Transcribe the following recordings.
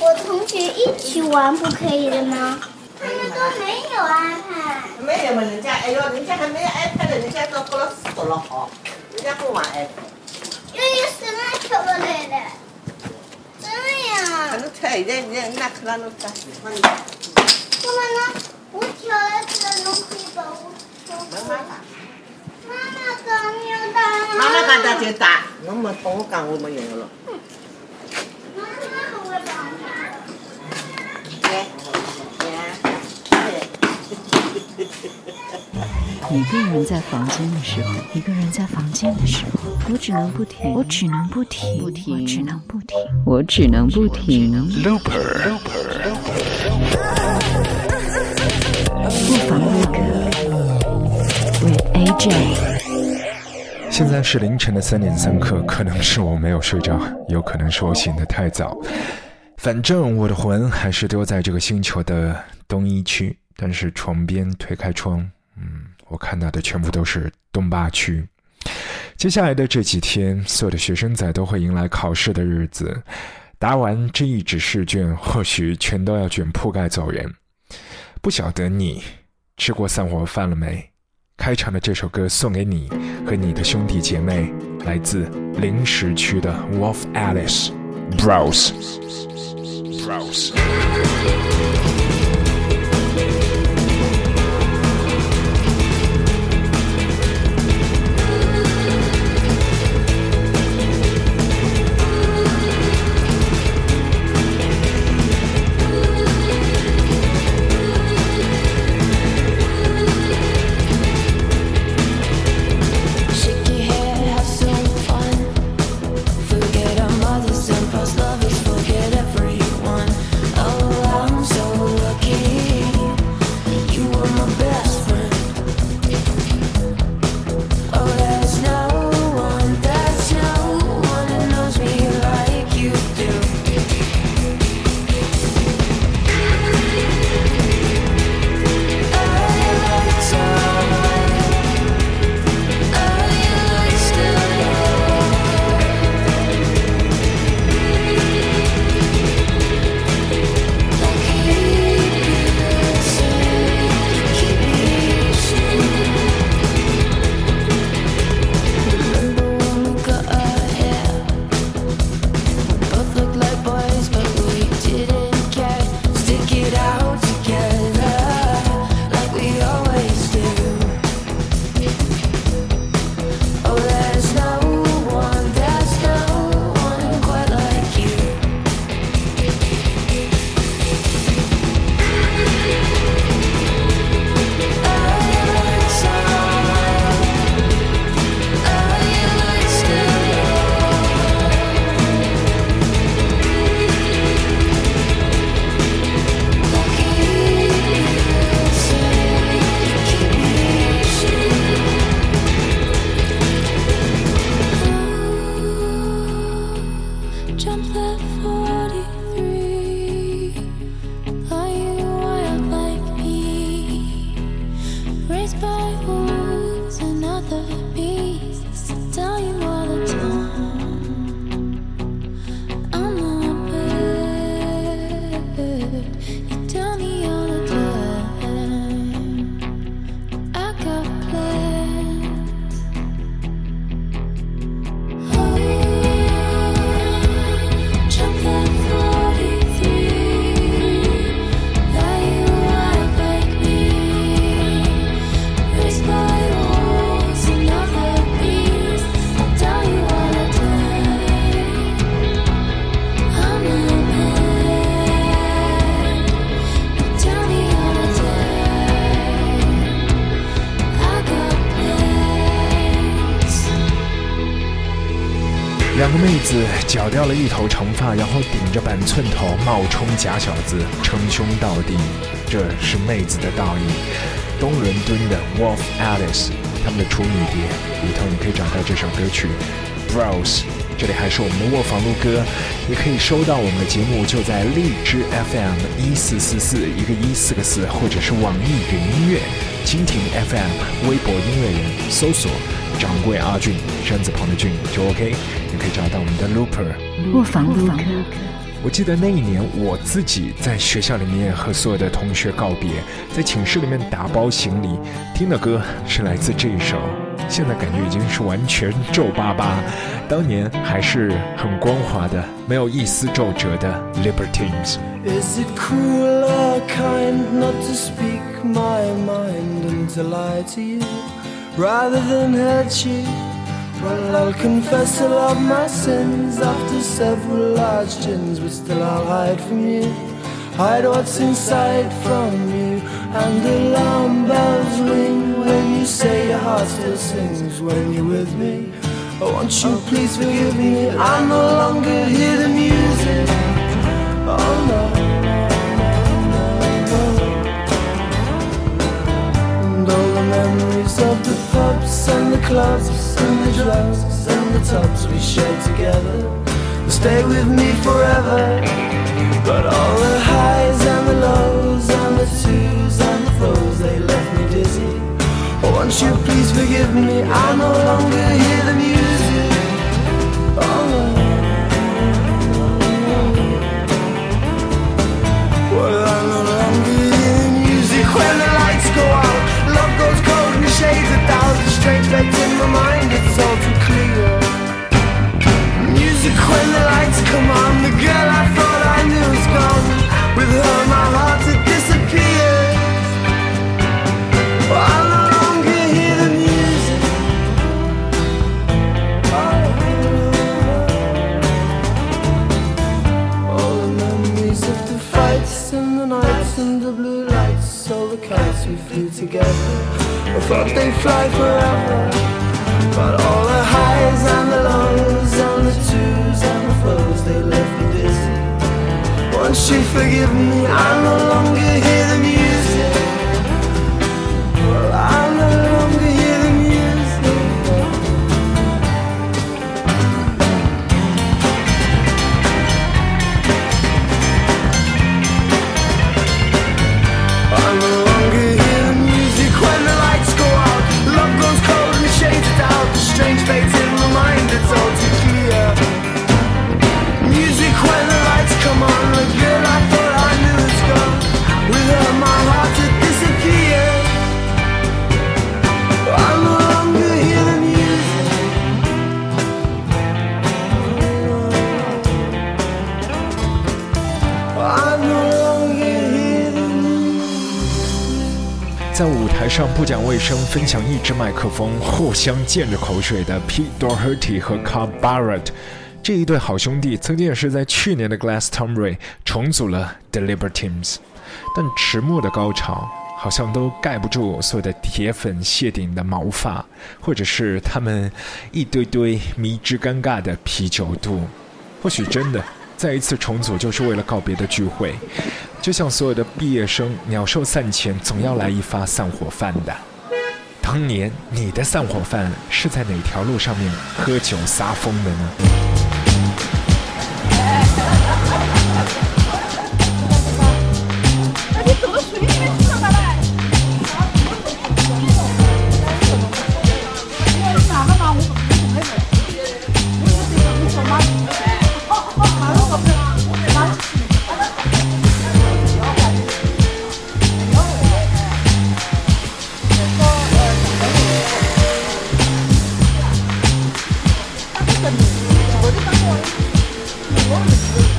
我同学一起玩不可以的吗？他们都没有 iPad。没有嘛，人家哎呦，人家还没有 iPad 人家都过了读了好，人家不玩 iPad。又有什么巧克力的？真的呀？反正他现在人家看到那个喜欢的，妈妈呢？我挑了这个东西吧，我没办法。妈妈刚有打。妈妈讲打就打，侬没帮我讲我没用了。妈 一个人在房间的时候，一个人在房间的时候，我只能不停，我只能不停，不停，我只能不停，我只能不停。不妨录歌，with AJ。现在是凌晨的三点三刻，可能是我没有睡着，有可能是我醒得太早。反正我的魂还是丢在这个星球的东一区，但是床边推开窗，嗯，我看到的全部都是东八区。接下来的这几天，所有的学生仔都会迎来考试的日子，答完这一纸试卷，或许全都要卷铺盖走人。不晓得你吃过散伙饭了没？开场的这首歌送给你和你的兄弟姐妹，来自临时区的 Wolf Alice Browse Browse。love. 掉了一头长发，然后顶着板寸头冒充假小子，称兄道弟，这是妹子的道义。东伦敦的 Wolf Alice 他们的处女碟里头，你可以找到这首歌曲 Browse。这里还是我们的卧房录歌，也可以收到我们的节目，就在荔枝 FM 一四四四一个一四个四，或者是网易云音乐、蜻蜓 FM、微博音乐人搜索掌柜阿俊山字旁的俊就 OK，也可以找到我们的 Looper 卧房录歌。我记得那一年，我自己在学校里面和所有的同学告别，在寝室里面打包行李，听的歌是来自这一首。现在感觉已经是完全皱巴巴，当年还是很光滑的，没有一丝皱褶的 Libertines。Is it cruel or kind not to speak my mind and to lie to you rather than hurt you? Well, I'll confess a lot of my sins after several large gins, but still I'll hide from you. Hide what's inside from you, and the alarm bells ring when you say your heart still sings when you're with me. Oh, won't you please forgive me? I no longer hear the music. Oh no. Memories of the pubs and the clubs and the drugs and the tubs we shared together will stay with me forever. But all the highs and the lows and the twos and the throws, they left me dizzy. Oh, won't you please forgive me? I no longer hear the music. Oh 生，分享一支麦克风，互相溅着口水的 Pete Doherty 和 Car Barrett 这一对好兄弟，曾经也是在去年的 Glastonbury 重组了 The Libertines，但迟暮的高潮好像都盖不住所有的铁粉谢顶的毛发，或者是他们一堆堆迷之尴尬的啤酒肚。或许真的，再一次重组就是为了告别的聚会，就像所有的毕业生鸟兽散前，总要来一发散伙饭的。当年你的散伙饭是在哪条路上面喝酒撒疯的呢？去。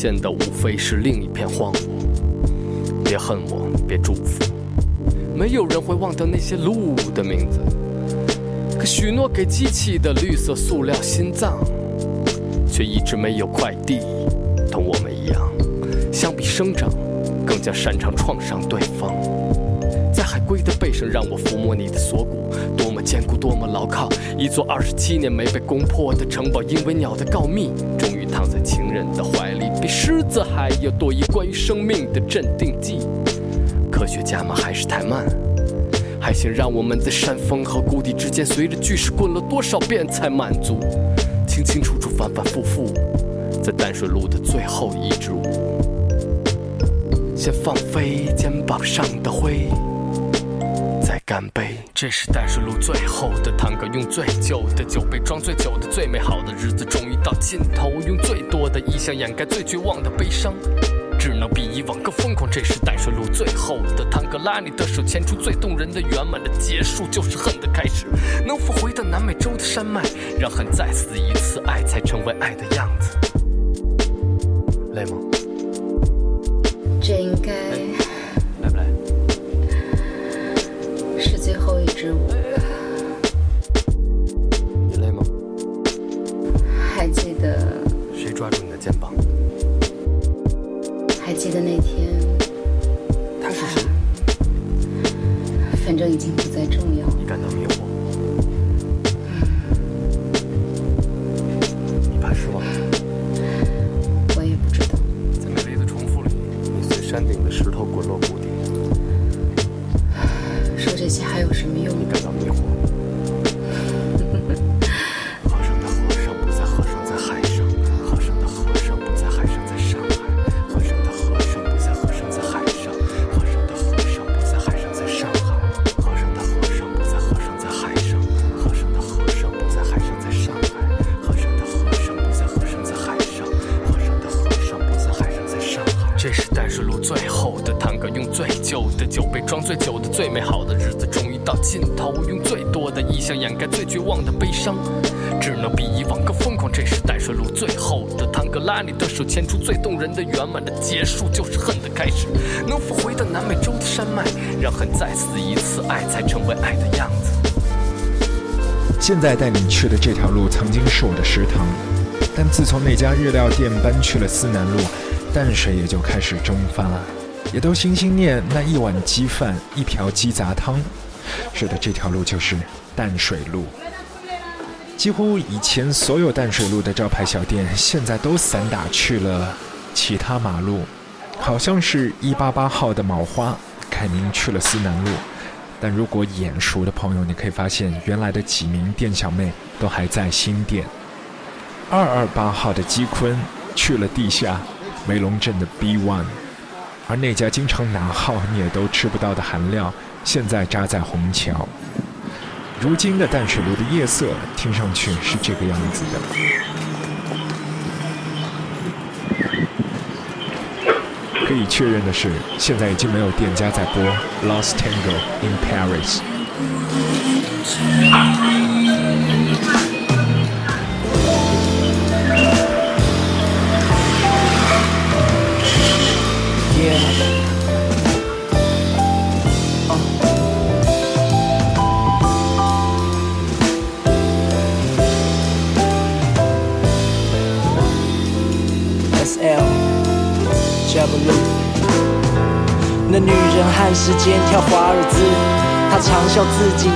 现的无非是另一片荒芜。别恨我，别祝福，没有人会忘掉那些路的名字。可许诺给机器的绿色塑料心脏，却一直没有快递。同我们一样，相比生长，更加擅长创伤对方。在海龟的背上，让我抚摸你的锁骨，多么坚固，多么牢靠。一座二十七年没被攻破的城堡，因为鸟的告密，终于躺在情人的怀里，比狮子还要多一关于生命的镇定剂。科学家们还是太慢，还想让我们在山峰和谷底之间，随着巨石滚了多少遍才满足？清清楚楚，反反复复，在淡水路的最后一支舞，先放飞肩膀上的灰。再干杯！这是淡水路最后的探戈，用最旧的酒杯装最久的最美好的日子，终于到尽头，用最多的意象掩盖最绝望的悲伤，只能比以往更疯狂。这是淡水路最后的探戈，拉你的手，牵出最动人的圆满的结束，就是恨的开始。能否回到南美洲的山脉，让恨再死一次，爱才成为爱的样子？累吗？支舞。你累吗？还记得谁抓住你的肩膀？还记得那天，他是谁？反正已经不再重要。你感到迷惑？这些还有什么用现在带你去的这条路曾经是我的食堂，但自从那家日料店搬去了思南路，淡水也就开始蒸发，也都心心念那一碗鸡饭，一瓢鸡杂汤。是的，这条路就是淡水路。几乎以前所有淡水路的招牌小店，现在都散打去了其他马路，好像是一八八号的卯花改名去了思南路。但如果眼熟的朋友，你可以发现原来的几名店小妹都还在新店。二二八号的鸡坤去了地下梅龙镇的 B One，而那家经常拿号你也都吃不到的韩料，现在扎在虹桥。如今的淡水路的夜色，听上去是这个样子的。可以确认的是，现在已经没有店家在播《Lost Tango in Paris》。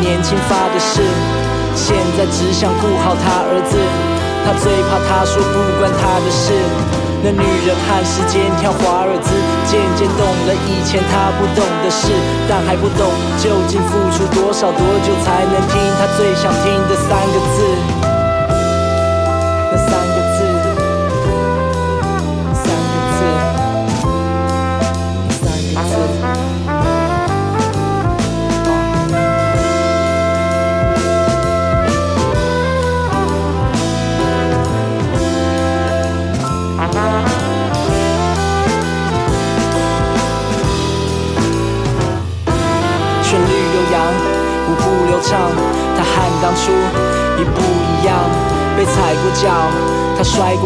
年轻发的誓，现在只想顾好他儿子。他最怕他说不关他的事。那女人看时间跳华尔兹，渐渐懂了以前他不懂的事，但还不懂究竟付出多少多久才能听他最想听的三个字。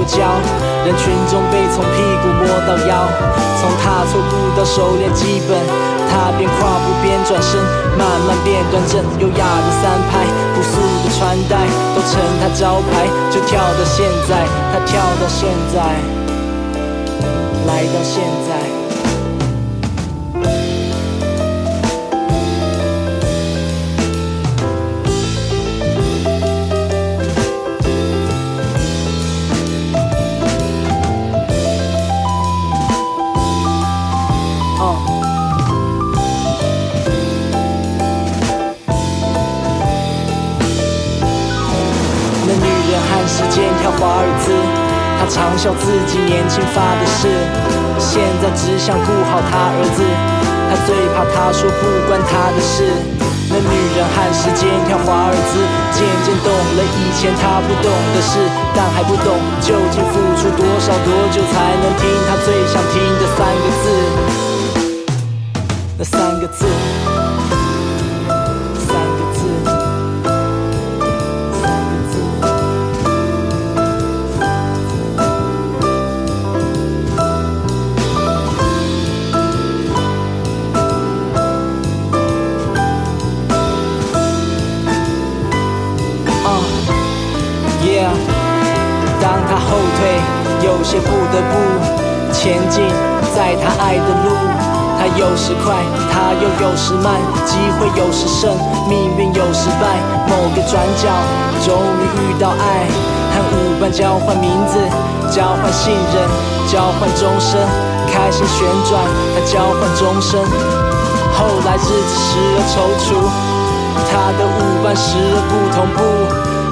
教，人群中被从屁股摸到腰，从踏错步到熟练基本，他边跨步边转身，慢慢变端正，优雅的三拍，朴素的穿戴都成他招牌，就跳到现在，他跳到现在，来到现在。嘲笑自己年轻发的誓，现在只想顾好他儿子。他最怕他说不关他的事。那女人和时间跳华尔兹，渐渐懂了以前他不懂的事，但还不懂究竟付出多少多久才能听他最想听的三个字。那三个字。有些不得不前进，在他爱的路，他有时快，他又有时慢，机会有时胜，命运有时败。某个转角，终于遇到爱，和舞伴交换名字，交换信任，交换终身。开心旋转，他交换终身。后来日子时而踌躇，他的舞伴时而不同步。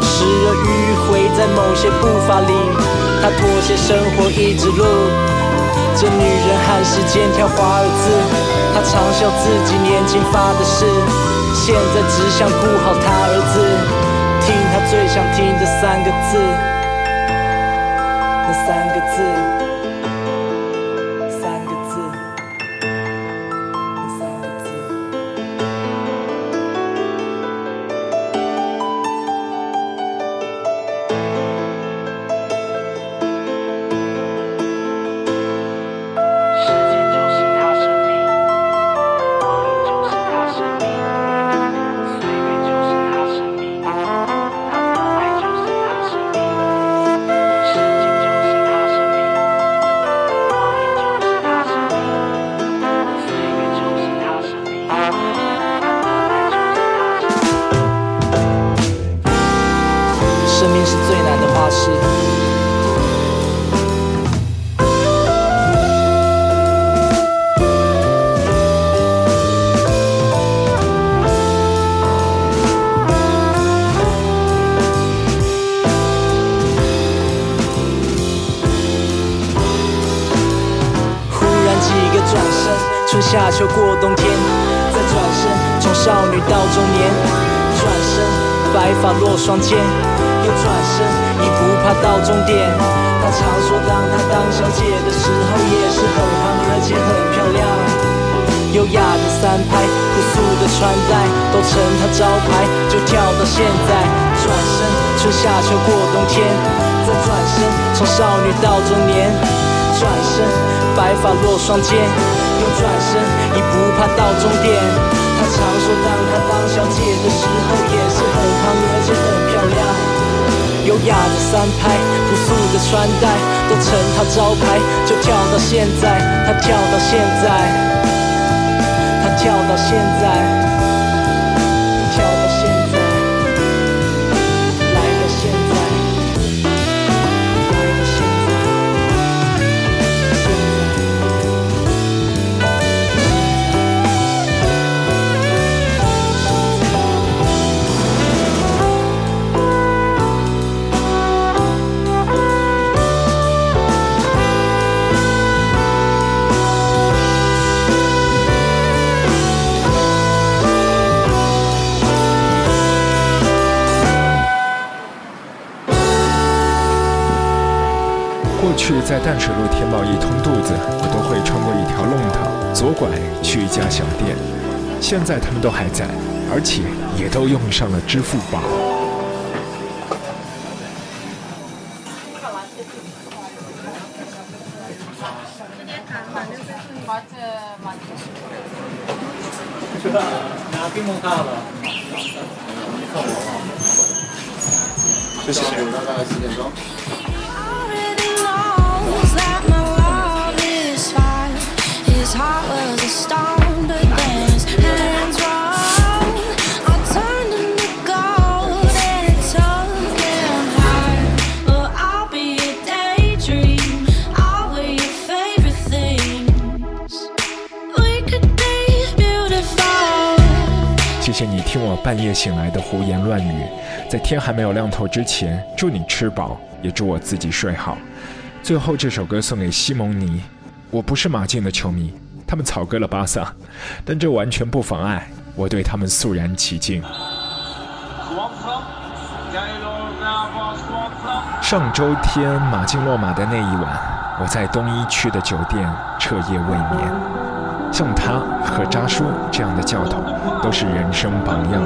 时而迂回在某些步伐里，他妥协生活一直路。这女人和时间跳华尔兹，她嘲笑自己年轻发的誓，现在只想顾好他儿子，听他最想听的三个字，那三个字。过冬天，再转身，从少女到中年，转身，白发落双肩，又转身，已不怕到终点。他常说，当他当小姐的时候，也是很胖，而且很漂亮。优雅的三拍，朴素的穿戴，都成他招牌。就跳到现在，转身，春夏秋过冬天，再转身，从少女到中年，转身，白发落双肩。又转身，已不怕到终点。他常说，当他当小姐的时候，也是很胖，而且很漂亮。优雅的三拍，朴素的穿戴，都成他招牌。就跳到现在，他跳到现在，他跳到现在。去在淡水路填饱一通肚子，我都会穿过一条弄堂，左拐去一家小店。现在他们都还在，而且也都用上了支付宝。拿冰棒卡了，谢谢。谢谢你听我半夜醒来的胡言乱语，在天还没有亮透之前，祝你吃饱，也祝我自己睡好。最后这首歌送给西蒙尼。我不是马竞的球迷，他们草割了巴萨，但这完全不妨碍我对他们肃然起敬。上周天马竞落马的那一晚，我在东一区的酒店彻夜未眠。像他和扎叔这样的教头，都是人生榜样。